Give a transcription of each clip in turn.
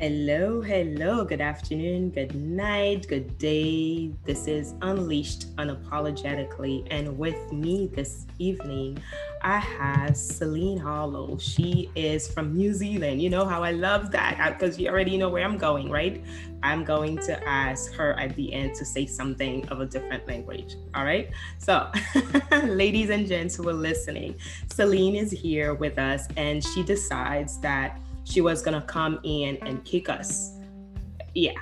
Hello, hello, good afternoon, good night, good day. This is Unleashed Unapologetically, and with me this evening, I have Celine Harlow. She is from New Zealand. You know how I love that because you already know where I'm going, right? I'm going to ask her at the end to say something of a different language. All right. So, ladies and gents who are listening, Celine is here with us, and she decides that she was gonna come in and kick us. Yeah.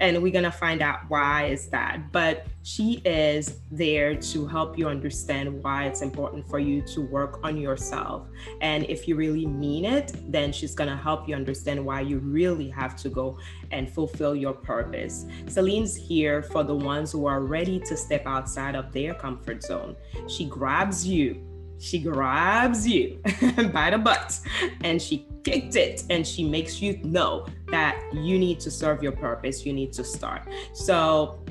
And we're gonna find out why is that. But she is there to help you understand why it's important for you to work on yourself. And if you really mean it, then she's gonna help you understand why you really have to go and fulfill your purpose. Celine's here for the ones who are ready to step outside of their comfort zone. She grabs you she grabs you by the butt and she kicked it and she makes you know that you need to serve your purpose you need to start. So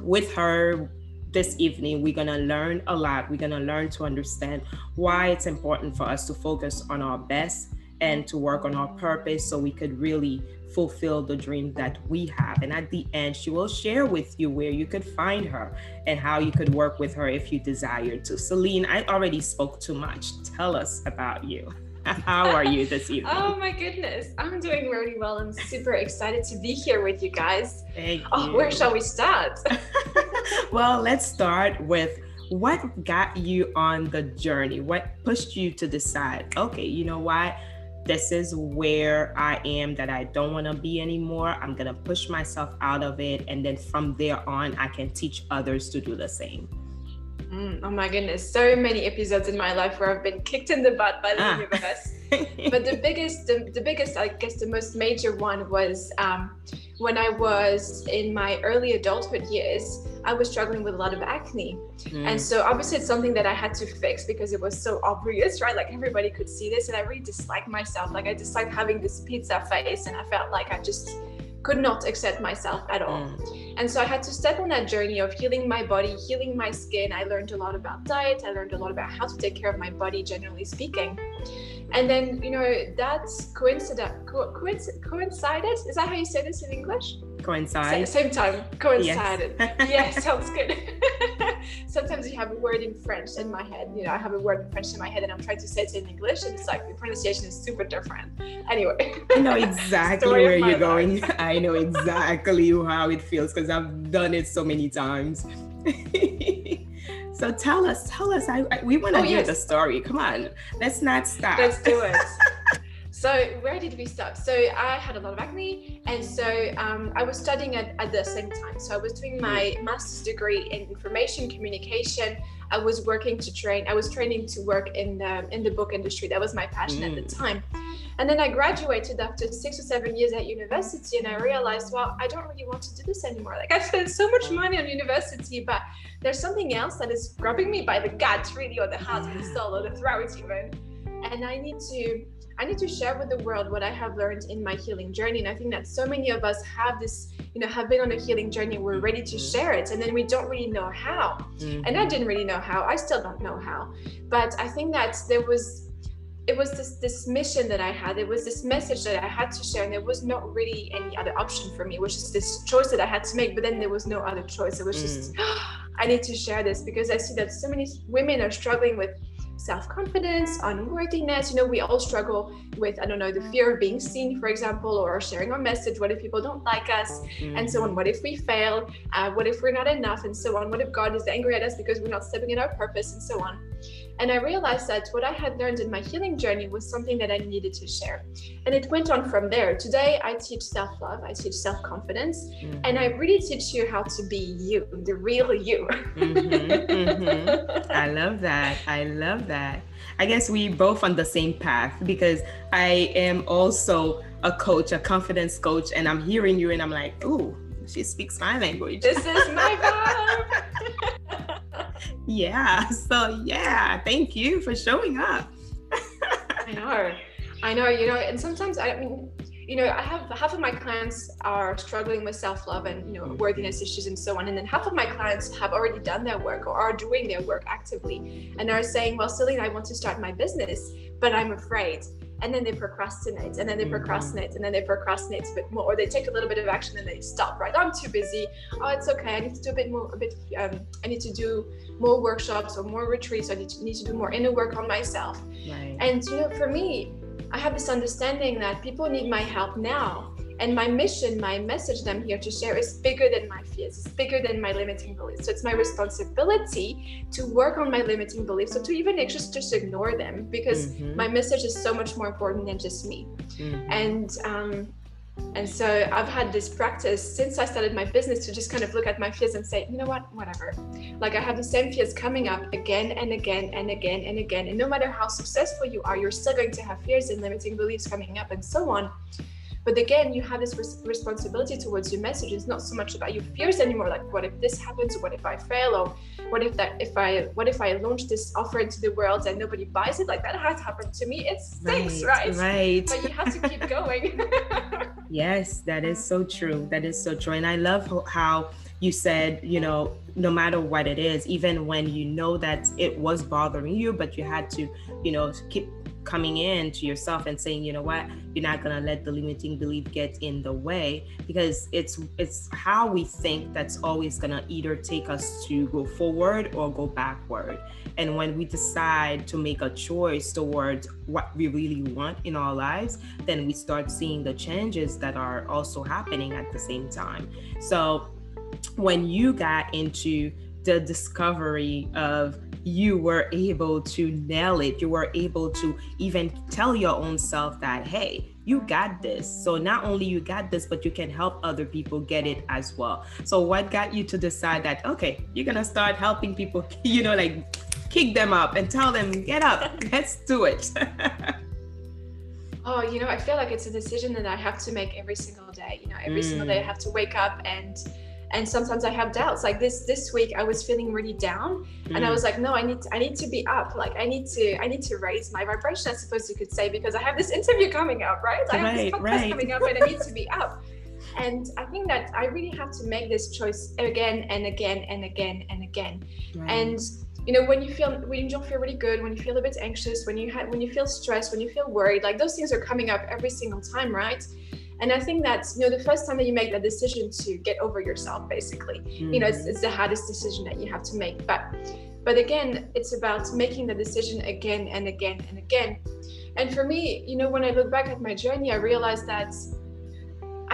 with her this evening we're to learn a lot. We're to learn to understand why it's important for us to focus on our best and to work on our purpose so we could really fulfill the dream that we have. And at the end, she will share with you where you could find her and how you could work with her if you desire to. Celine, I already spoke too much. Tell us about you. How are you this oh evening? oh my goodness. I'm doing really well. I'm super excited to be here with you guys. Thank oh, you. where shall we start? well, let's start with what got you on the journey? What pushed you to decide, okay, you know what? This is where I am that I don't want to be anymore. I'm going to push myself out of it. And then from there on, I can teach others to do the same. Mm, oh my goodness. So many episodes in my life where I've been kicked in the butt by the ah. universe. but the biggest, the, the, biggest, I guess the most major one was um, when I was in my early adulthood years. I was struggling with a lot of acne. Mm. And so obviously it's something that I had to fix because it was so obvious, right? Like everybody could see this. And I really disliked myself. Like I disliked having this pizza face and I felt like I just could not accept myself at all. Mm. And so I had to step on that journey of healing my body, healing my skin. I learned a lot about diet. I learned a lot about how to take care of my body, generally speaking. And then, you know, that's coincided, co- coincided. Is that how you say this in English? Coincide. same time. Coincided. Yes, yes sounds good. Sometimes you have a word in French in my head. You know, I have a word in French in my head and I'm trying to say it in English and it's like the pronunciation is super different. Anyway. I know exactly where you're going. I know exactly how it feels because I've done it so many times. So tell us, tell us. I, I we want to oh, hear yes. the story. Come on, let's not stop. Let's do it. So where did we start? So I had a lot of acne, and so um, I was studying at, at the same time. So I was doing my master's degree in information communication. I was working to train. I was training to work in the in the book industry. That was my passion mm. at the mm. time. And then I graduated after six or seven years at university, and I realized, well, I don't really want to do this anymore. Like I spent so much money on university, but there's something else that is grabbing me by the gut, really, or the heart, or the soul, or the throat, even. And I need to, I need to share with the world what I have learned in my healing journey. And I think that so many of us have this, you know, have been on a healing journey. We're ready to mm-hmm. share it, and then we don't really know how. Mm-hmm. And I didn't really know how. I still don't know how. But I think that there was it was this this mission that I had. It was this message that I had to share, and there was not really any other option for me. It was just this choice that I had to make. But then there was no other choice. It was just mm. I need to share this because I see that so many women are struggling with self-confidence, unworthiness. You know, we all struggle with I don't know the fear of being seen, for example, or sharing our message. What if people don't like us, and so on? What if we fail? Uh, what if we're not enough, and so on? What if God is angry at us because we're not stepping in our purpose, and so on? And I realized that what I had learned in my healing journey was something that I needed to share. And it went on from there. Today, I teach self love, I teach self confidence, mm-hmm. and I really teach you how to be you, the real you. mm-hmm, mm-hmm. I love that. I love that. I guess we both on the same path because I am also a coach, a confidence coach, and I'm hearing you and I'm like, ooh, she speaks my language. This is my vibe. Yeah. So yeah, thank you for showing up. I know. I know, you know, and sometimes I mean, you know, I have half of my clients are struggling with self-love and you know mm-hmm. worthiness issues and so on, and then half of my clients have already done their work or are doing their work actively and are saying, "Well, Celine, I want to start my business, but I'm afraid." And then they procrastinate and then they mm-hmm. procrastinate and then they procrastinate a bit more or they take a little bit of action and they stop right? I'm too busy. Oh it's okay. I need to do a bit more a bit um, i need to do more workshops or more retreats. I need to, need to do more inner work on myself. Right. and you know for me i have this understanding that people need my help now and my mission, my message that I'm here to share is bigger than my fears, it's bigger than my limiting beliefs. So it's my responsibility to work on my limiting beliefs, so to even just, just ignore them because mm-hmm. my message is so much more important than just me. Mm-hmm. And um, and so I've had this practice since I started my business to just kind of look at my fears and say, you know what, whatever. Like I have the same fears coming up again and again and again and again. And no matter how successful you are, you're still going to have fears and limiting beliefs coming up and so on. But again, you have this res- responsibility towards your message. It's not so much about your fears anymore. Like, what if this happens? What if I fail? Or what if that if I what if I launch this offer into the world and nobody buys it? Like that has happened to me. It stinks, right? Right. But you have to keep going. yes, that is so true. That is so true. And I love how you said, you know, no matter what it is, even when you know that it was bothering you, but you had to, you know, keep coming in to yourself and saying you know what? You're not going to let the limiting belief get in the way because it's it's how we think that's always going to either take us to go forward or go backward. And when we decide to make a choice towards what we really want in our lives then we start seeing the changes that are also happening at the same time. So when you got into the discovery of you were able to nail it. You were able to even tell your own self that, hey, you got this. So not only you got this, but you can help other people get it as well. So what got you to decide that, okay, you're going to start helping people, you know, like kick them up and tell them, get up, let's do it. oh, you know, I feel like it's a decision that I have to make every single day. You know, every mm. single day I mm. have to wake up and and sometimes i have doubts like this this week i was feeling really down mm. and i mm. was like no i need to, i need to be up like i need to i need to raise my vibration i suppose you could say because i have this interview coming up right i have this podcast right. coming up and i need to be up and i think that i really have to make this choice again and again and again and again right. and you know when you feel when you don't feel really good when you feel a bit anxious when you have when you feel stressed when you feel worried like those things are coming up every single time right and I think that's, you know the first time that you make that decision to get over yourself, basically, mm-hmm. you know, it's, mm-hmm. it's the hardest decision that you have to make. But but again, it's about making the decision again and again and again. And for me, you know, when I look back at my journey, I realized that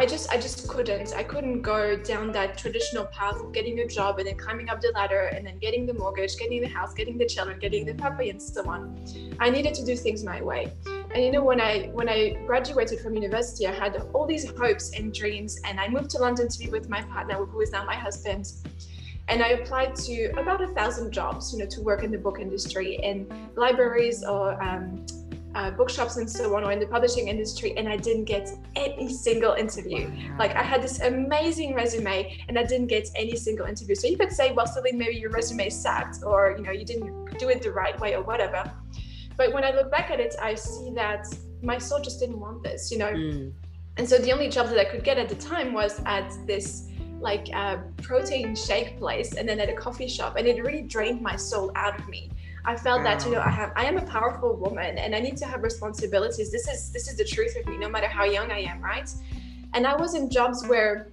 I just I just couldn't. I couldn't go down that traditional path of getting a job and then climbing up the ladder and then getting the mortgage, getting the house, getting the children, getting the puppy and so on. I needed to do things my way. And you know when I when I graduated from university, I had all these hopes and dreams and I moved to London to be with my partner who is now my husband. And I applied to about a thousand jobs, you know, to work in the book industry in libraries or um, uh, bookshops and so on, or in the publishing industry, and I didn't get any single interview. Wow. Like I had this amazing resume, and I didn't get any single interview. So you could say, well, Celine, maybe your resume sucked, or you know, you didn't do it the right way, or whatever. But when I look back at it, I see that my soul just didn't want this, you know. Mm. And so the only job that I could get at the time was at this like uh, protein shake place, and then at a coffee shop, and it really drained my soul out of me. I felt that you know I have I am a powerful woman and I need to have responsibilities. This is this is the truth of me, no matter how young I am, right? And I was in jobs where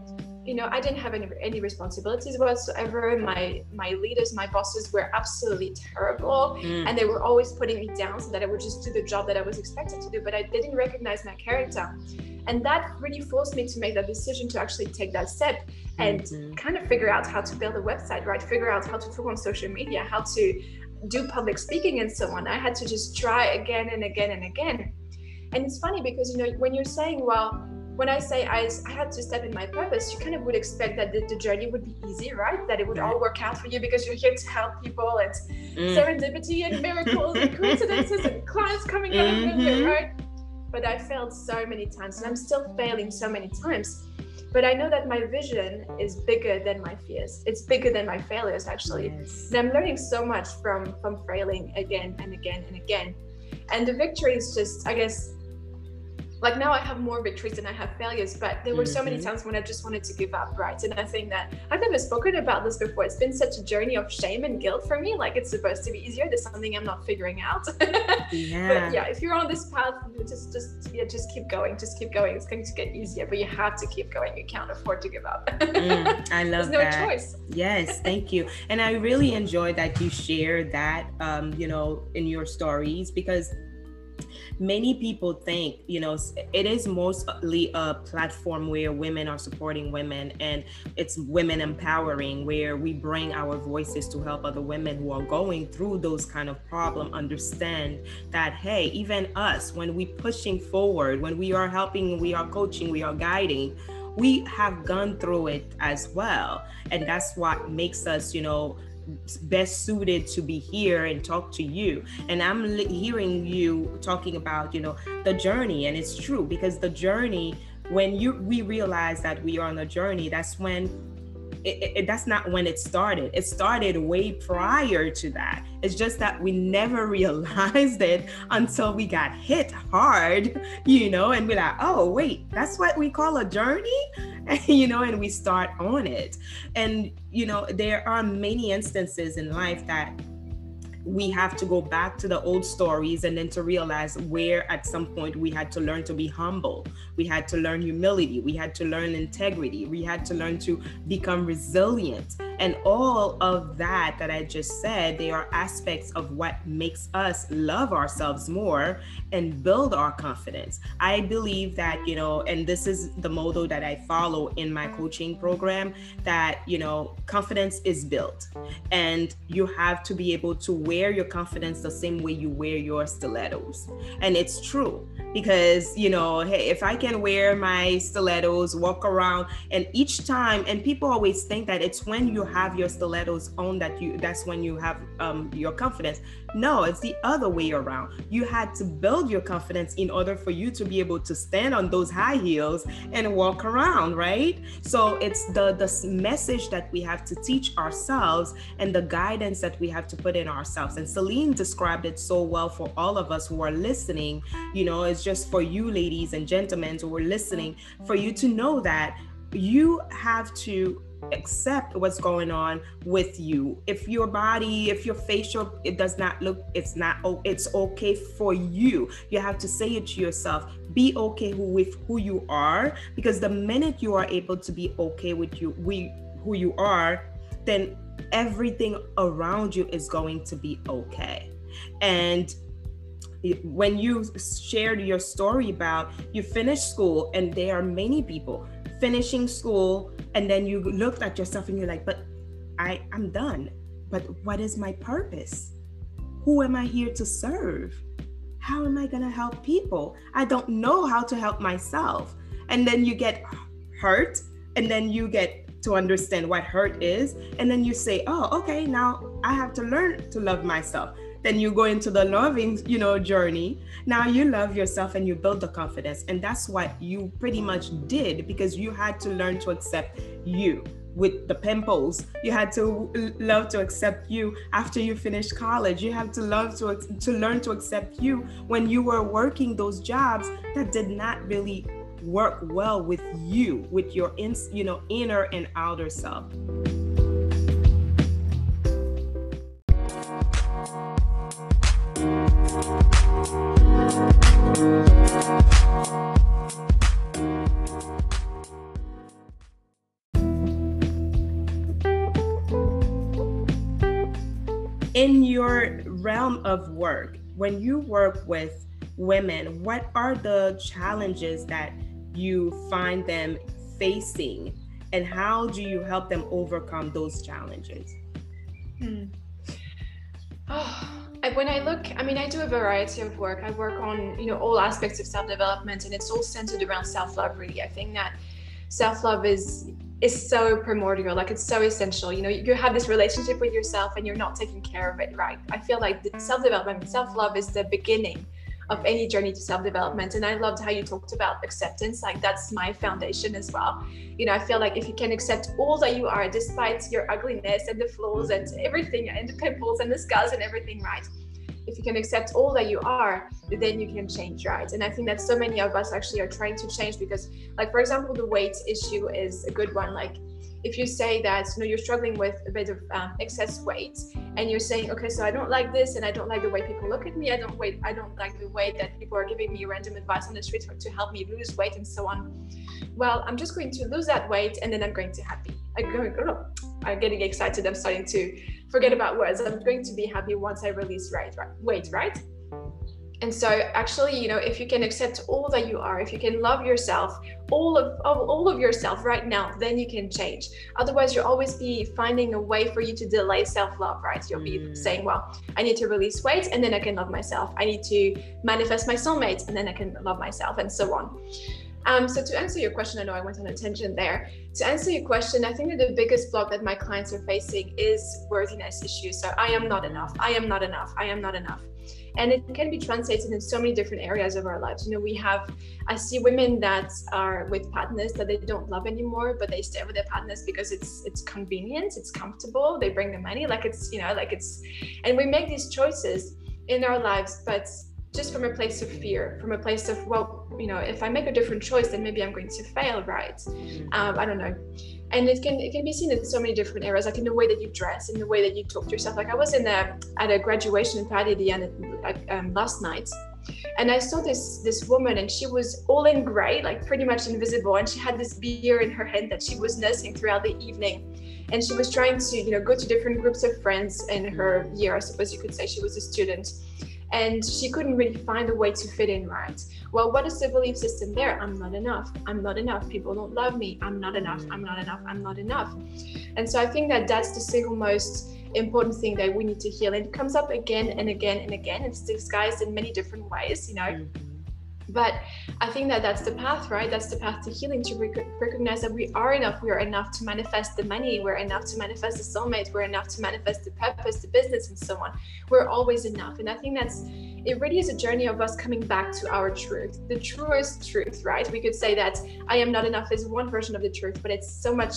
you know i didn't have any, any responsibilities whatsoever my my leaders my bosses were absolutely terrible mm. and they were always putting me down so that i would just do the job that i was expected to do but i didn't recognize my character and that really forced me to make that decision to actually take that step and mm-hmm. kind of figure out how to build a website right figure out how to talk on social media how to do public speaking and so on. I had to just try again and again and again. And it's funny because you know when you're saying, well, when I say I, I had to step in my purpose, you kind of would expect that the, the journey would be easy, right? That it would all work out for you because you're here to help people and mm. serendipity and miracles and coincidences and clients coming out mm-hmm. of nowhere, right? But I failed so many times and I'm still failing so many times but i know that my vision is bigger than my fears. It's bigger than my failures actually. Yes. and i'm learning so much from from failing again and again and again. And the victory is just i guess like now I have more victories than I have failures, but there were mm-hmm. so many mm-hmm. times when I just wanted to give up, right? And I think that I've never spoken about this before. It's been such a journey of shame and guilt for me. Like it's supposed to be easier. There's something I'm not figuring out. yeah. But yeah, if you're on this path, just just yeah, just keep going. Just keep going. It's going to get easier, but you have to keep going. You can't afford to give up. mm, I love There's no that. choice. Yes, thank you. And I really enjoy that you share that um, you know, in your stories because many people think you know it is mostly a platform where women are supporting women and it's women empowering where we bring our voices to help other women who are going through those kind of problem understand that hey even us when we pushing forward when we are helping we are coaching we are guiding we have gone through it as well. And that's what makes us you know best suited to be here and talk to you. And i'm hearing you talking about you know the journey. And it's true because the journey when you we realize that we are on a journey that's when it, it, that's not when it started. It started way prior to that. It's just that we never realized it until we got hit hard, you know, and we're like, oh, wait, that's what we call a journey, you know, and we start on it. And, you know, there are many instances in life that we have to go back to the old stories and then to realize where at some point we had to learn to be humble. We had to learn humility. We had to learn integrity. We had to learn to become resilient. And all of that that i just said they are aspects of what makes us love ourselves more and build our confidence. I believe that you know and this is the motto that i follow in my coaching program that you know confidence is built. And you have to be able to wear wear your confidence the same way you wear your stilettos. And it's true because, you know, hey, if I can wear my stilettos, walk around, and each time, and people always think that it's when you have your stilettos on that you, that's when you have um, your confidence. No, it's the other way around. You had to build your confidence in order for you to be able to stand on those high heels and walk around, right? So it's the the message that we have to teach ourselves and the guidance that we have to put in ourselves. And Celine described it so well for all of us who are listening. You know, it's just for you ladies and gentlemen who are listening, for you to know that you have to accept what's going on with you. If your body if your facial it does not look it's not oh it's okay for you. You have to say it to yourself. Be okay with who you are because the minute you are able to be okay with you we who you are then everything around you is going to be okay. And when you shared your story about you finished school and there are many people finishing school and then you looked at yourself and you're like but i i'm done. But what is my purpose? Who am i here to serve? How am i going to help people? I don't know how to help myself. And then you get hurt and then you get to understand what hurt is and then you say oh okay now i have to learn to love myself. Then you go into the loving you know journey. Now you love yourself and you build the confidence and that's what you pretty much did because you had to learn to accept you with the pimples. You had to love to accept you after you finished college. You have to love to to learn to accept you when you were working those jobs that did not really work well with you with your in, you know inner and outer self. In your realm of work, when you work with women, what are the challenges that you find them facing and how do you help them overcome those challenges? Hmm. Oh, when I look, I mean, I do a variety of work. I work on, you know, all aspects of self-development and it's all centered around self-love really. I think that self-love is is so primordial like it's so essential you know you have this relationship with yourself and you're not taking care of it right i feel like self-development self-love is the beginning of any journey to self-development. And i loved how you talked about acceptance like that's my foundation as well. You know i feel like if you can accept all that you are despite your ugliness and the flaws and everything and the pimples and the scars and everything right? If you can accept all that you are then you can change right? And i think that so many of us actually are trying to change because like for example the weight issue is a good one. Like if you say that you know you're struggling with a bit of um, excess weight and you're saying okay so i don't like this and i don't like the way people look at me. I don't wait i don't like the way that people are giving me random advice on the street to help me lose weight and so on. Well i'm just going to lose that weight and then i'm going to happy. I'm going oh, i'm getting excited. I'm starting to forget about words. I'm going to be happy once i release right, right weight right and so actually you know if you can accept all that you are if you can love yourself all of, of all of yourself right now then you can change otherwise you'll always be finding a way for you to delay self-love right you'll be mm. saying well i need to release weight and then i can love myself i need to manifest my soulmate and then i can love myself and so on um, so to answer your question, I know I went on a tangent there. To answer your question, I think that the biggest block that my clients are facing is worthiness issues. So I am not enough. I am not enough. I am not enough and it can be translated in so many different areas of our lives. You know we have i see women that are with partners that they don't love anymore but they stay with their partners because it's it's convenient it's comfortable they bring the money like it's you know like it's and we make these choices in our lives but just from a place of fear from a place of well you know if i make a different choice then maybe i'm going to fail right? Um, i don't know. And it can it can be seen in so many different areas like in the way that you dress in the way that you talk to yourself. Like i was in a at a graduation party the end um, last night and i saw this this woman and she was all in gray like pretty much invisible and she had this beer in her hand that she was nursing throughout the evening. And she was trying to you know go to different groups of friends in her year i suppose you could say. She was a student and she couldn't really find a way to fit in right. Well what is the belief system there? I'm not enough. I'm not enough. People don't love me. I'm not enough. I'm not enough. I'm not enough. And so i think that that's the single most important thing that we need to heal. And it comes up again and again and again. It's disguised in many different ways you know. Mm-hmm but i think that that's the path right? That's the path to healing to rec- recognize that we are enough. We are enough to manifest the money. We're enough to manifest the soulmate we're enough to manifest the purpose the business and so on. We're always enough. And i think that's it really is a journey of us coming back to our truth the truest truth right? We could say that i am not enough is one version of the truth but it's so much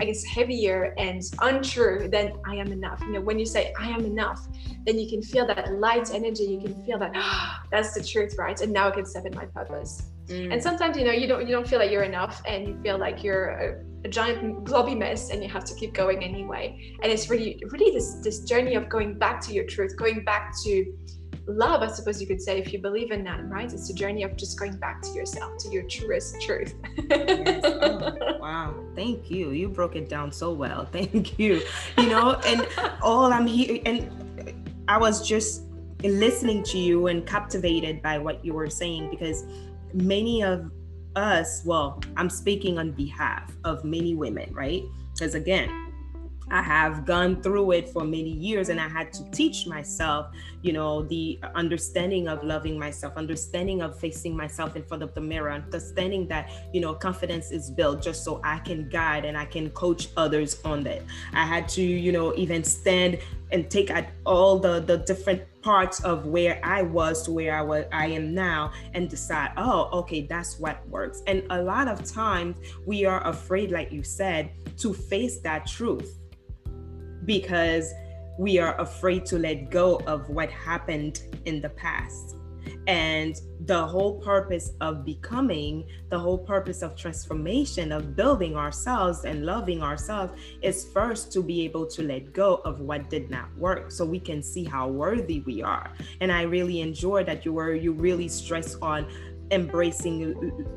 I guess, heavier and untrue than I am enough. You know, when you say I am enough, then you can feel that light energy. You can feel that oh, that's the truth, right? And now I can step in my purpose. Mm. And sometimes, you know, you don't you don't feel like you're enough, and you feel like you're a, a giant globby mess, and you have to keep going anyway. And it's really, really this this journey of going back to your truth, going back to love, I suppose you could say, if you believe in that, right? It's a journey of just going back to yourself, to your truest truth. yes. oh, wow. Thank you. You broke it down so well. Thank you. You know, and all I'm here, and I was just listening to you and captivated by what you were saying because many of us, well, I'm speaking on behalf of many women, right? Because again, I have gone through it for many years and I had to teach myself, you know, the understanding of loving myself, understanding of facing myself in front of the mirror, understanding that, you know, confidence is built just so I can guide and I can coach others on that. I had to, you know, even stand and take at all the the different parts of where I was to where I was I am now and decide, oh, okay, that's what works. And a lot of times we are afraid, like you said, to face that truth because we are afraid to let go of what happened in the past. And the whole purpose of becoming, the whole purpose of transformation, of building ourselves and loving ourselves is first to be able to let go of what did not work so we can see how worthy we are. And I really enjoy that you were, you really stress on embracing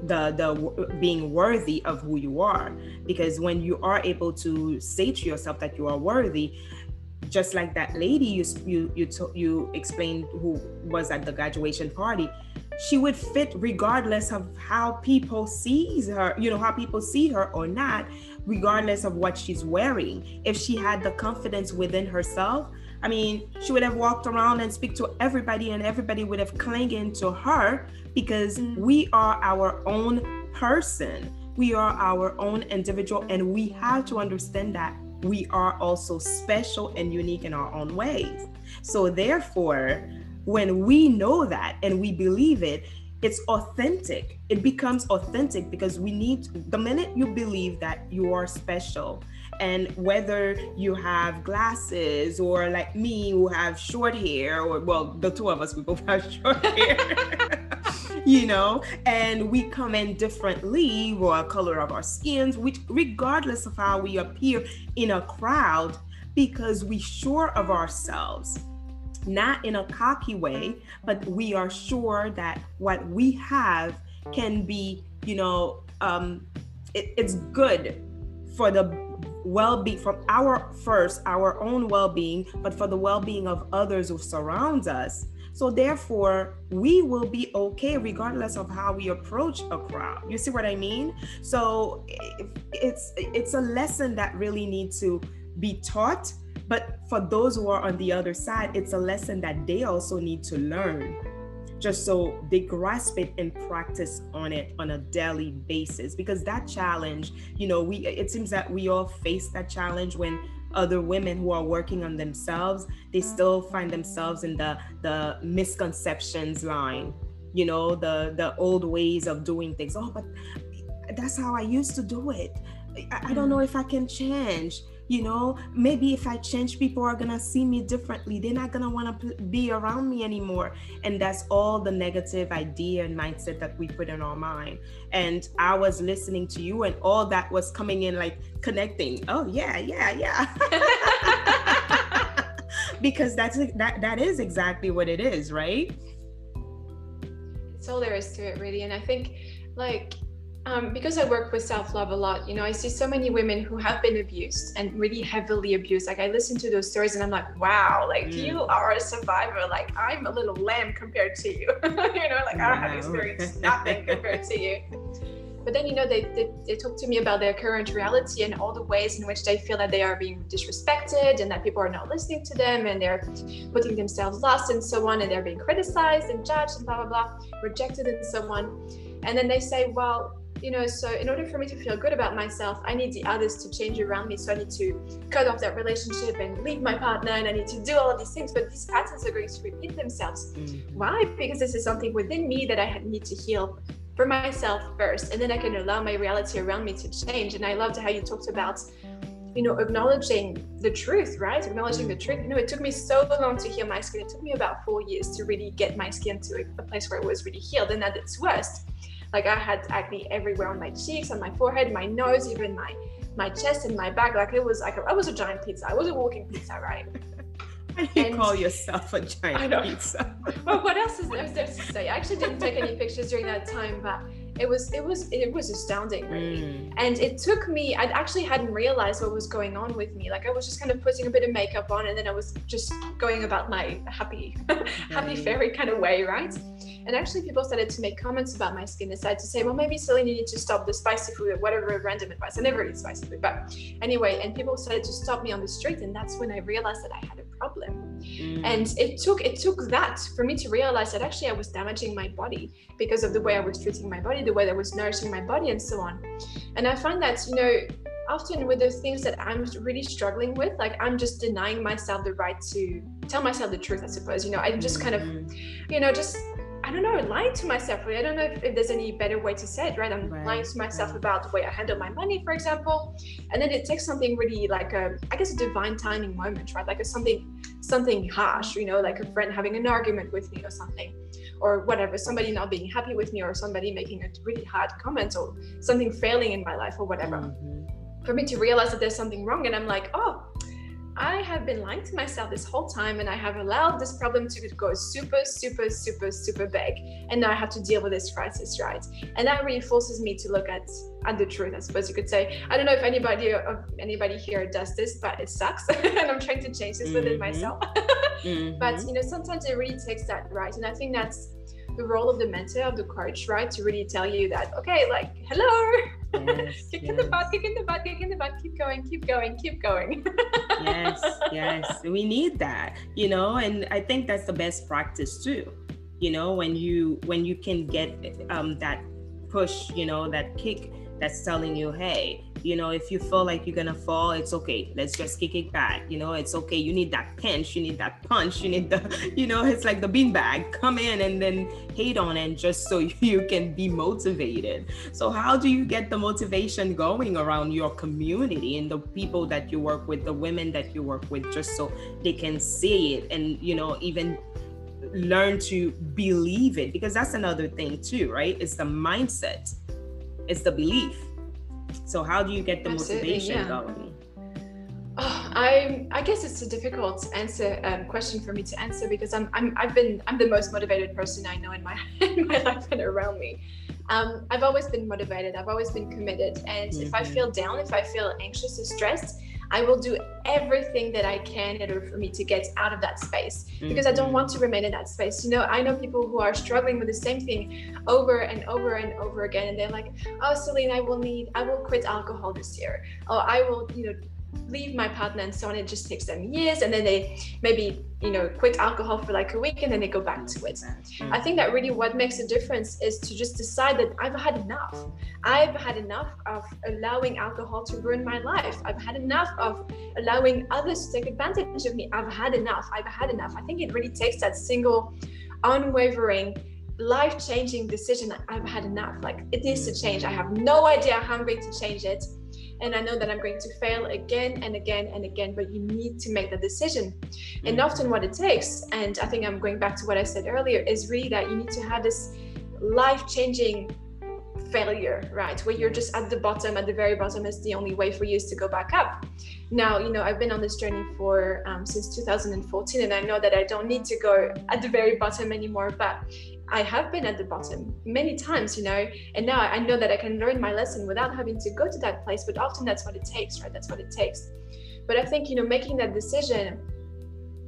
the the being worthy of who you are. Because when you are able to say to yourself that you are worthy just like that lady you you you, you explained who was at the graduation party she would fit regardless of how people sees her you know how people see her or not regardless of what she's wearing if she had the confidence within herself I mean, she would have walked around and speak to everybody, and everybody would have clinging to her because mm. we are our own person. We are our own individual, and we have to understand that we are also special and unique in our own ways. So, therefore, when we know that and we believe it, it's authentic. It becomes authentic because we need, the minute you believe that you are special and whether you have glasses or like me who have short hair, or well, the two of us, we both have short hair. you know, and we come in differently, or color of our skins, which regardless of how we appear in a crowd, because we sure of ourselves not in a cocky way, but we are sure that what we have can be, you know, um, it, it's good for the well-being from our first our own well-being but for the well-being of others who surrounds us. So therefore we will be okay regardless of how we approach a crowd. You see what i mean? So it's it's a lesson that really needs to be taught but for those who are on the other side it's a lesson that they also need to learn just so they grasp it and practice on it on a daily basis. Because that challenge you know we it seems that we all face that challenge when other women who are working on themselves they still find themselves in the the misconceptions line you know the the old ways of doing things. Oh but that's how i used to do it. I, I don't know mm. if i can change you know maybe if i change people are gonna see me differently. They're not gonna want to be around me anymore. And that's all the negative idea and mindset that we put in our mind. And i was listening to you and all that was coming in like connecting. Oh yeah yeah yeah. Because that's that that is exactly what it is right? It's all there is to it really. And i think like um, because I work with self love a lot, you know, I see so many women who have been abused and really heavily abused. Like I listen to those stories and I'm like, wow, like mm. you are a survivor. Like I'm a little lamb compared to you. you know, like wow. I have experienced nothing compared to you. But then, you know, they, they, they talk to me about their current reality and all the ways in which they feel that they are being disrespected and that people are not listening to them and they're putting themselves last and so on and they're being criticized and judged and blah, blah, blah, rejected and so on. And then they say, well, you know, so in order for me to feel good about myself, I need the others to change around me. So I need to cut off that relationship and leave my partner, and I need to do all of these things. But these patterns are going to repeat themselves. Mm-hmm. Why? Because this is something within me that I need to heal for myself first, and then I can allow my reality around me to change. And I loved how you talked about you know, acknowledging the truth, right? Acknowledging the truth. You know, it took me so long to heal my skin. It took me about four years to really get my skin to a place where it was really healed. And at its worst, like I had acne everywhere on my cheeks, on my forehead, my nose, even my my chest and my back. Like it was like a, I was a giant pizza. I was a walking pizza, right? Why do you and call yourself a giant pizza? well, what else is there to say? I actually didn't take any pictures during that time, but it was it was it was astounding really mm. and it took me i actually hadn't realized what was going on with me like i was just kind of putting a bit of makeup on and then i was just going about my happy happy fairy kind of way right and actually people started to make comments about my skin decided to say well maybe celine you need to stop the spicy food or whatever random advice i never eat spicy food but anyway and people started to stop me on the street and that's when i realized that i had a problem mm. and it took it took that for me to realize that actually i was damaging my body because of the way i was treating my body the way that I was nourishing my body and so on and i find that you know often with the things that i'm really struggling with like i'm just denying myself the right to tell myself the truth i suppose you know i'm just kind of mm-hmm. you know just I don't know, lying to myself. I don't know if, if, there's any better way to say it, right? I'm right, lying to myself right. about the way I handle my money, for example. And then it takes something really like a, I guess, a divine timing moment, right? Like a something, something harsh, you know, like a friend having an argument with me or something, or whatever, somebody not being happy with me, or somebody making a really hard comment, or something failing in my life, or whatever. Mm-hmm. For me to realize that there's something wrong, and I'm like, oh, I have been lying to myself this whole time and I have allowed this problem to go super, super, super, super big. And now I have to deal with this crisis, right? And that really forces me to look at, at the truth, I suppose you could say. I don't know if anybody of anybody here does this, but it sucks. and I'm trying to change this mm-hmm. within myself. mm-hmm. But you know, sometimes it really takes that right. And I think that's the role of the mentor of the coach, right? To really tell you that, okay, like, hello, yes, kick yes. in the butt, kick in the butt, kick in the butt, keep going, keep going, keep going. yes, yes. We need that, you know, and I think that's the best practice too. You know, when you when you can get um that push, you know, that kick that's telling you, hey, you know, if you feel like you're gonna fall, it's okay. Let's just kick it back. You know, it's okay. You need that pinch, you need that punch, you need the, you know, it's like the beanbag. Come in and then hate on it just so you can be motivated. So how do you get the motivation going around your community and the people that you work with, the women that you work with, just so they can see it and you know, even learn to believe it because that's another thing too, right? It's the mindset. It's the belief so how do you get the Absolutely, motivation yeah. going? Oh, I I guess it's a difficult answer um, question for me to answer because I'm, I'm I've been I'm the most motivated person I know in my in my life and around me. Um, I've always been motivated. I've always been committed. And mm-hmm. if I mm-hmm. feel down, if I feel anxious or stressed, I will do everything that I can in order for me to get out of that space because I don't mm-hmm. want to remain in that space. You know, I know people who are struggling with the same thing over and over and over again, and they're like, "Oh, Celine, I will need, I will quit alcohol this year. Oh, I will, you know, leave my partner and so on. It just takes them years, and then they maybe you know quit alcohol for like a week, and then they go back to it. I think that really what makes a difference is to just decide that I've had enough. I've had enough of allowing alcohol to ruin my life. I've had enough of allowing others to take advantage of me. I've had enough. I've had enough. I think it really takes that single, unwavering life changing decision I've had enough. Like it needs to change. I have no idea how I'm going to change it and i know that i'm going to fail again and again and again but you need to make the decision. And mm. often what it takes and i think i'm going back to what i said earlier is really that you need to have this life changing failure right? Where you're just at the bottom at the very bottom is the only way for you is to go back up. Now you know i've been on this journey for um, since 2014 and i know that i don't need to go at the very bottom anymore but I have been at the bottom many times, you know, and now I know that I can learn my lesson without having to go to that place. But often that's what it takes, right? That's what it takes. But I think, you know, making that decision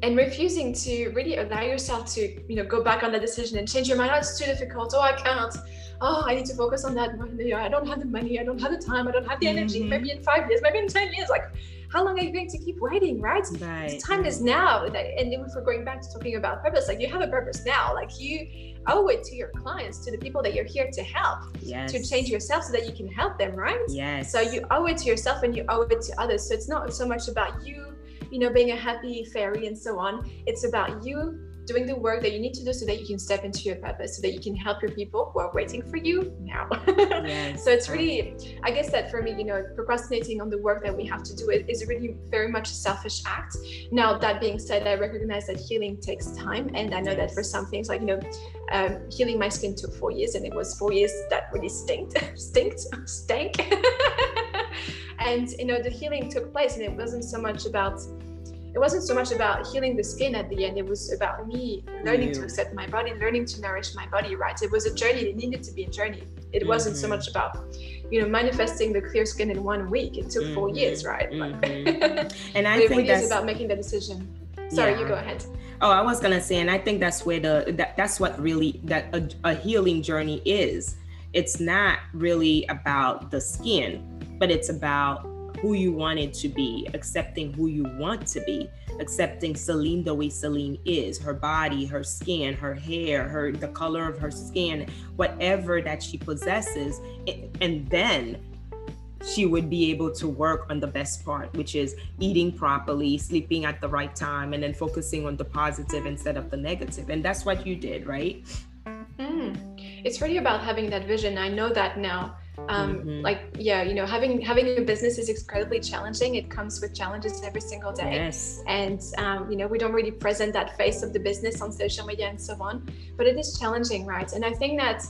and refusing to really allow yourself to, you know, go back on that decision and change your mind. Oh, it's too difficult. Oh, I can't. Oh, I need to focus on that. I don't have the money. I don't have the time. I don't have the energy. Mm-hmm. Maybe in five years, maybe in 10 years. Like, how long are you going to keep waiting, right? right. The time is now. And if we're going back to talking about purpose, like you have a purpose now. Like you owe it to your clients, to the people that you're here to help, yes. to change yourself so that you can help them, right? Yes. So you owe it to yourself and you owe it to others. So it's not so much about you, you know, being a happy fairy and so on. It's about you doing the work that you need to do so that you can step into your purpose so that you can help your people who are waiting for you now yes. so it's really i guess that for me you know procrastinating on the work that we have to do is really very much a selfish act now that being said i recognize that healing takes time and i know yes. that for some things like you know um, healing my skin took four years and it was four years that really stinked stinked stank and you know the healing took place and it wasn't so much about it wasn't so much about healing the skin at the end. It was about me learning to accept my body, learning to nourish my body, right? It was a journey. It needed to be a journey. It mm-hmm. wasn't so mm-hmm. much about, you know, manifesting the clear skin in one week. It took mm-hmm. four years, right? Mm-hmm. and I it think really that's about making the decision. Sorry, yeah. you go ahead. Oh, I was gonna say, and I think that's where the that, that's what really that a, a healing journey is. It's not really about the skin, but it's about who you wanted to be, accepting who you want to be, accepting Celine the way Celine is, her body, her skin, her hair, her the color of her skin, whatever that she possesses, and then she would be able to work on the best part, which is eating properly, sleeping at the right time, and then focusing on the positive instead of the negative. And that's what you did, right? Mm. It's really about having that vision. I know that now um, mm-hmm. like yeah you know having having a business is incredibly challenging it comes with challenges every single day yes. and um, you know we don't really present that face of the business on social media and so on but it is challenging right and i think that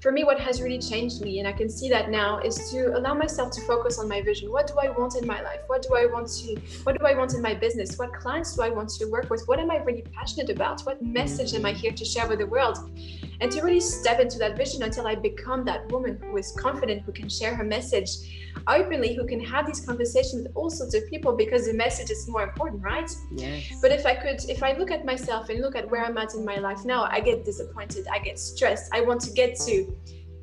for me, what has really changed me, and I can see that now, is to allow myself to focus on my vision. What do I want in my life? What do I want to? What do I want in my business? What clients do I want to work with? What am I really passionate about? What message am I here to share with the world? And to really step into that vision until I become that woman who is confident, who can share her message openly, who can have these conversations with all sorts of people because the message is more important, right? Yes. But if I could, if I look at myself and look at where I'm at in my life now, I get disappointed, I get stressed. I want to get to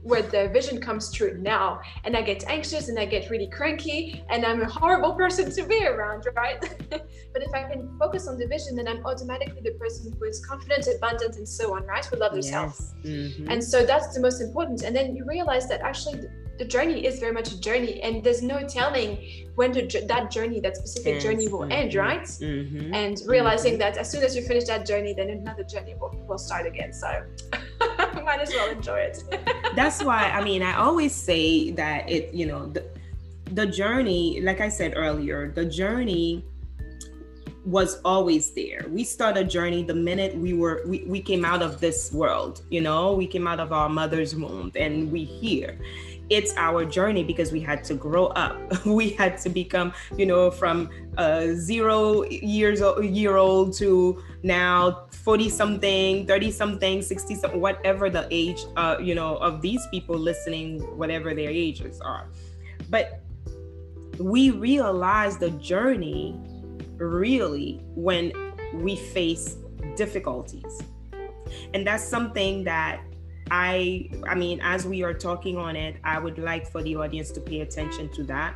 where the vision comes true now and i get anxious and i get really cranky and i'm a horrible person to be around right but if i can focus on the vision then i'm automatically the person who is confident abundant and so on right who love yourself yes. mm-hmm. and so that's the most important and then you realize that actually the journey is very much a journey and there's no telling when the, that journey that specific yes. journey will mm-hmm. end right mm-hmm. and realizing mm-hmm. that as soon as you finish that journey then another journey will, will start again so might as well enjoy it. That's why i mean i always say that it you know the, the journey like i said earlier the journey was always there. We start a journey the minute we were we, we came out of this world, you know, we came out of our mother's womb and we here it's our journey because we had to grow up. We had to become you know from uh, zero years old, year old to now 40 something 30 something 60 something whatever the age uh, you know of these people listening whatever their ages are. But we realize the journey really when we face difficulties. And that's something that I I mean as we are talking on it, I would like for the audience to pay attention to that.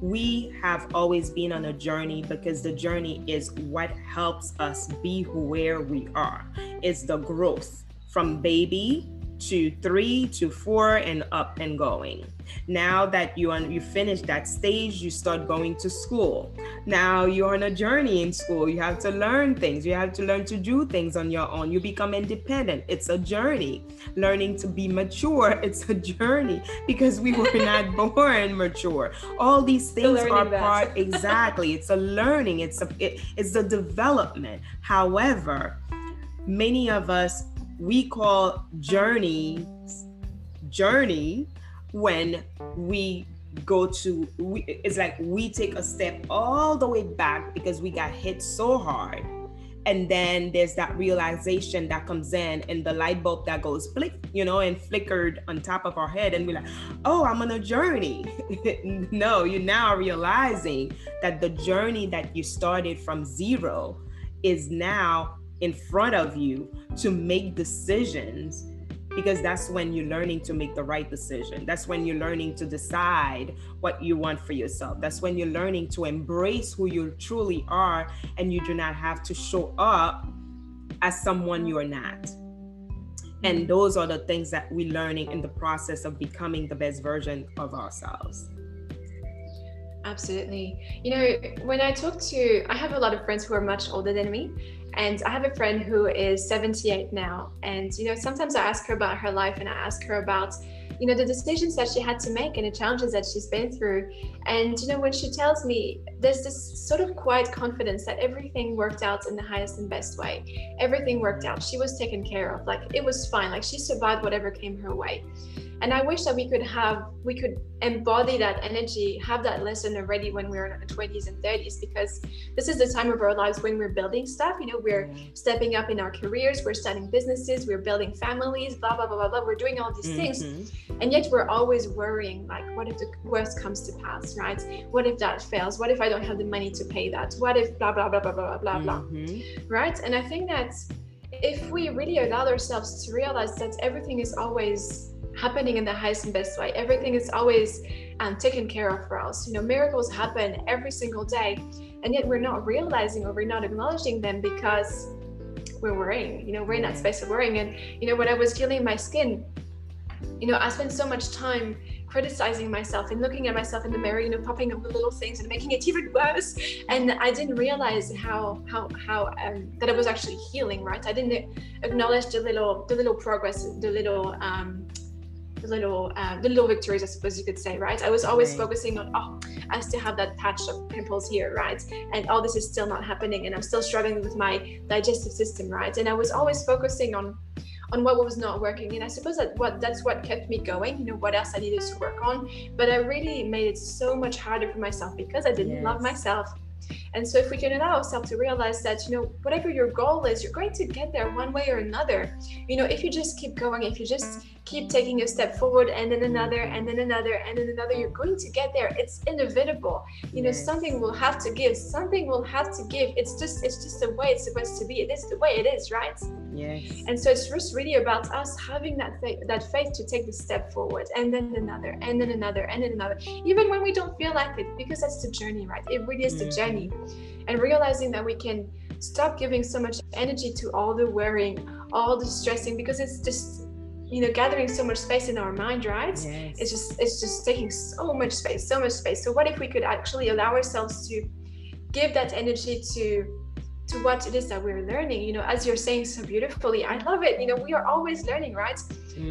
We have always been on a journey because the journey is what helps us be where we are. It's the growth from baby to three to four and up and going. Now that you you finish that stage, you start going to school. Now you're on a journey in school. You have to learn things. You have to learn to do things on your own. You become independent. It's a journey. Learning to be mature. It's a journey because we were not born mature. All these things are that. part exactly. It's a learning. It's a it, it's a development. However, many of us we call journey journey when we go to we, it's like we take a step all the way back because we got hit so hard. And then there's that realization that comes in and the light bulb that goes flick you know and flickered on top of our head and we're like oh i'm on a journey. No you're now realizing that the journey that you started from zero is now in front of you to make decisions because that's when you're learning to make the right decision. That's when you're learning to decide what you want for yourself. That's when you're learning to embrace who you truly are and you do not have to show up as someone you're not. And those are the things that we're learning in the process of becoming the best version of ourselves. Absolutely. You know, when I talk to, I have a lot of friends who are much older than me, and I have a friend who is 78 now. And, you know, sometimes I ask her about her life and I ask her about, you know, the decisions that she had to make and the challenges that she's been through. And, you know, when she tells me there's this sort of quiet confidence that everything worked out in the highest and best way, everything worked out. She was taken care of. Like it was fine. Like she survived whatever came her way and i wish that we could have we could embody that energy have that lesson already when we're in our 20s and 30s because this is the time of our lives when we're building stuff. You know we're stepping up in our careers we're starting businesses we're building families blah blah blah blah blah. We're doing all these mm-hmm. things and yet we're always worrying like what if the worst comes to pass right? What if that fails? What if i don't have the money to pay that? What if blah blah blah blah blah blah blah? Mm-hmm. right? And i think that if we really allow ourselves to realize that everything is always happening in the highest and best way. Everything is always um, taken care of for us. You know, miracles happen every single day, and yet we're not realizing or we're not acknowledging them because we're worrying. You know, we're in that space of worrying. And you know, when I was healing my skin, you know, I spent so much time criticizing myself and looking at myself in the mirror, you know, popping up the little things and making it even worse. And I didn't realize how how how um, that I was actually healing. Right? I didn't acknowledge the little the little progress, the little um, the little uh, the little victories, I suppose you could say, right? I was always right. focusing on, oh, I still have that patch of pimples here, right? And all this is still not happening, and I'm still struggling with my digestive system, right? And I was always focusing on on what was not working and i suppose that what that's what kept me going you know what else i needed to work on but i really made it so much harder for myself because i didn't yes. love myself and so if we can allow ourselves to realize that, you know, whatever your goal is, you're going to get there one way or another. You know, if you just keep going, if you just keep taking a step forward and then another and then another and then another, you're going to get there. It's inevitable. You know, something will have to give. Something will have to give. It's just it's just the way it's supposed to be. It is the way it is, right? Yes. And so it's just really about us having that faith, that faith to take the step forward and then another and then another and then another, even when we don't feel like it, because that's the journey, right? It really is the mm-hmm. journey and realizing that we can stop giving so much energy to all the worrying, all the stressing, because it's just you know gathering so much space in our mind right Yes. it's just it's just taking so much space so much space so what if we could actually allow ourselves to give that energy to to what it is that we're learning. You know as you're saying so beautifully i love it. You know we are always learning right?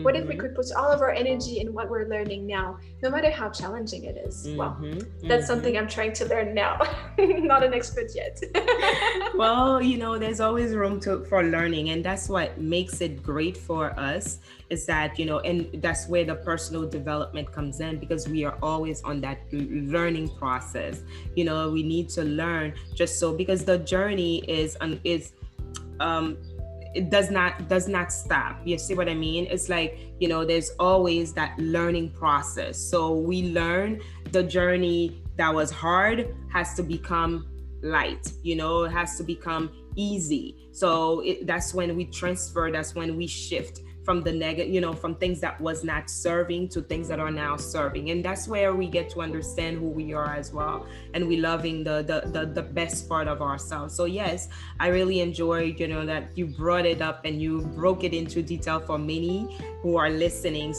What if we Mhm. could put all of our energy in what we're learning now no matter how challenging it is? Well Mhm, that's mhm. something i'm trying to learn now. Not an expert yet. Well you know there's always room to for learning and that's what makes it great for us is that you know and that's where the personal development comes in because we are always on that learning process. You know we need to learn just so because the journey is um, is um it does not does not stop. You see what i mean? It's like you know there's always that learning process. So we learn the journey that was hard has to become light you know it has to become easy. So it, that's when we transfer that's when we shift from the negative you know from things that was not serving to things that are now serving. And that's where we get to understand who we are as well and we loving the the the, the best part of ourselves. So yes i really enjoyed you know that you brought it up and you broke it into detail for many who are listening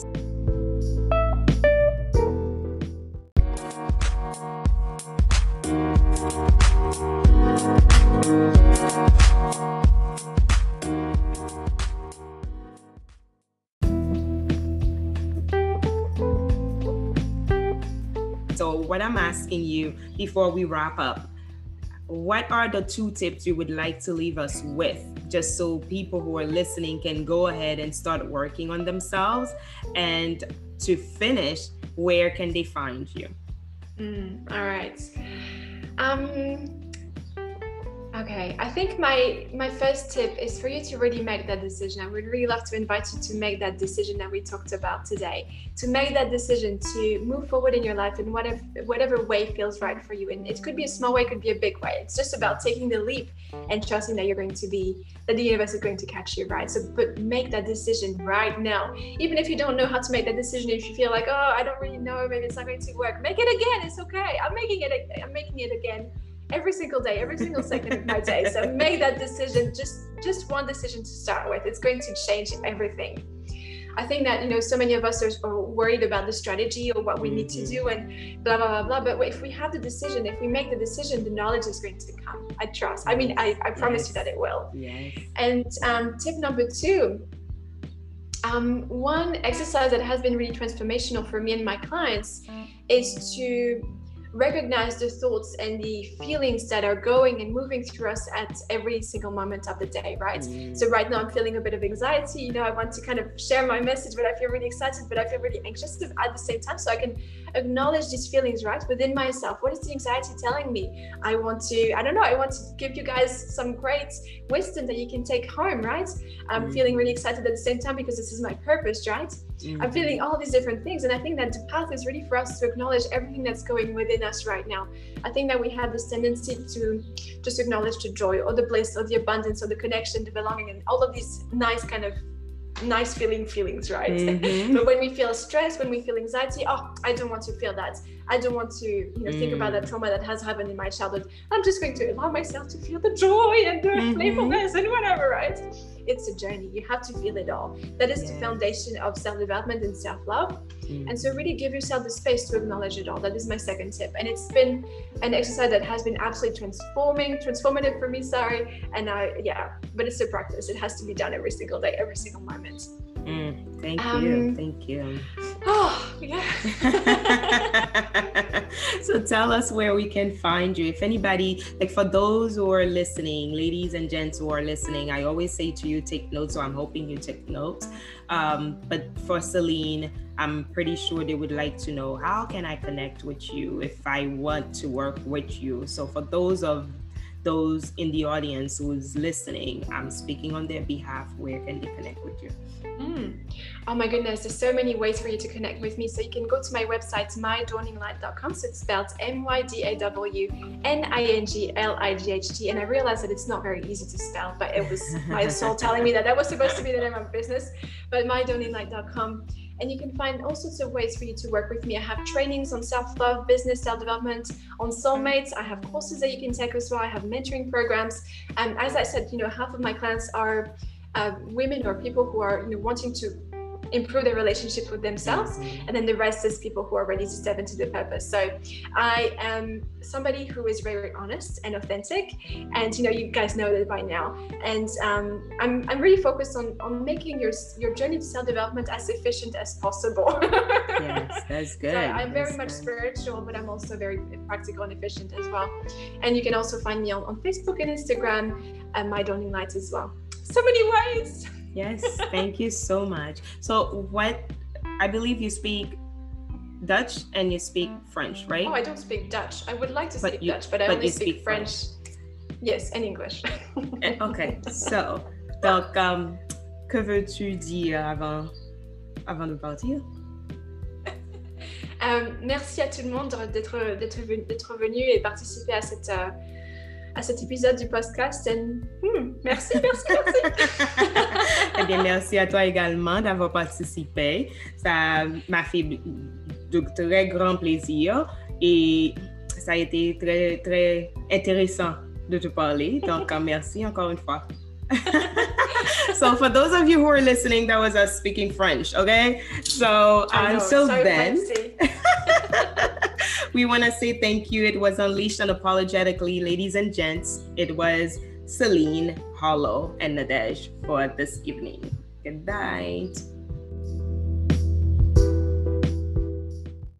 what I'm asking you before we wrap up, what are the two tips you would like to leave us with, just so people who are listening can go ahead and start working on themselves? And to finish, where can they find you? Mm, all right. Um, okay, I think my my first tip is for you to really make that decision. I would really love to invite you to make that decision that we talked about today. To make that decision to move forward in your life in whatever whatever way feels right for you. And it could be a small way, it could be a big way. It's just about taking the leap and trusting that you're going to be that the universe is going to catch you right. So but make that decision right now. Even if you don't know how to make that decision, if you feel like, oh, I don't really know, maybe it's not going to work, make it again. It's okay. I'm making it I'm making it again every single day, every single second of my day. So make that decision, just just one decision to start with. It's going to change everything. I think that you know so many of us are, worried about the strategy or what we need to do and blah blah blah blah. But if we have the decision, if we make the decision, the knowledge is going to come. I trust. I mean, I, I promise you that it will. Yes. And um, tip number two, um, one exercise that has been really transformational for me and my clients is to recognize the thoughts and the feelings that are going and moving through us at every single moment of the day, right? Mm. So right now I'm feeling a bit of anxiety. You know, I want to kind of share my message, but I feel really excited, but I feel really anxious at the same time. So I can acknowledge these feelings, right, within myself. What is the anxiety telling me? I want to, I don't know, I want to give you guys some great wisdom that you can take home, right? I'm Mm. feeling really excited at the same time because this is my purpose, right? I'm Mhm. feeling all these different things. And I think that the path is really for us to acknowledge everything that's going within us right now. I think that we have this tendency to just acknowledge the joy or the bliss or the abundance or the connection, the belonging, and all of these nice kind of nice feeling feelings, right? Mhm. But when we feel stress, when we feel anxiety, oh, I don't want to feel that. I don't want to, you know, think about Mm. that trauma that has happened in my childhood. I'm just going to allow myself to feel the joy and the Mhm. playfulness and whatever, right? It's a journey. You have to feel it all. That is the foundation of self-development and self-love. Mm. And so really give yourself the space to acknowledge it all. That is my second tip. And it's been an exercise that has been absolutely transforming, transformative for me, sorry. And I yeah, but it's a practice. It has to be done every single day, every single moment. Mm. Thank you. Um, Thank you. Oh yeah. so tell us where we can find you. If anybody, like for those who are listening, ladies and gents who are listening, I always say to you, take notes. So I'm hoping you take notes. Um, but for Celine, I'm pretty sure they would like to know how can I connect with you if I want to work with you. So for those of those in the audience who's listening, I'm speaking on their behalf. Where can they connect with you? Mm. Oh my goodness, there's so many ways for you to connect with me. So you can go to my website, mydawninglight.com. So it's spelled M Y D A W N I N G L I G H T. And I realized that it's not very easy to spell, but it was my soul telling me that that was supposed to be the name of business. But mydawninglight.com. And you can find all sorts of ways for you to work with me. I have trainings on self love, business, self development, on soulmates. I have courses that you can take as well. I have mentoring programs. And as I said, you know, half of my clients are uh, women or people who are you know wanting to improve their relationship with themselves and then the rest is people who are ready to step into the purpose. So i am somebody who is very, very honest and authentic and you know you guys know that by now. And um, I'm, I'm really focused on on making your your journey to self-development as efficient as possible. Yes, that's good. so i'm very That's much good. spiritual but i'm also very practical and efficient as well. And you can also find me on, on facebook and instagram and my dawning lights as well. So many ways Yes, thank you so much. So, what I believe you speak Dutch and you speak French, right? Oh, I don't speak Dutch. I would like to But speak you- Dutch, but I but only you speak, speak French. Yes, and English. Eh, ok, so, donc, um, que veux-tu dire avant, avant de partir? Euh, merci à tout le monde d'être d'être venu, d'être venu et participer à cette euh, à cet épisode du podcast. Hmm, merci, merci, merci. eh bien, merci à toi également d'avoir participé. Ça m'a fait de très grand plaisir et ça a été très, très intéressant de te parler. Donc, merci encore une fois. so, for those of you who are listening, that was us speaking French, okay? So, know, until so then, we want to say thank you. It was Unleashed Unapologetically, ladies and gents. It was Celine, Hollow, and Nadej for this evening. Good night.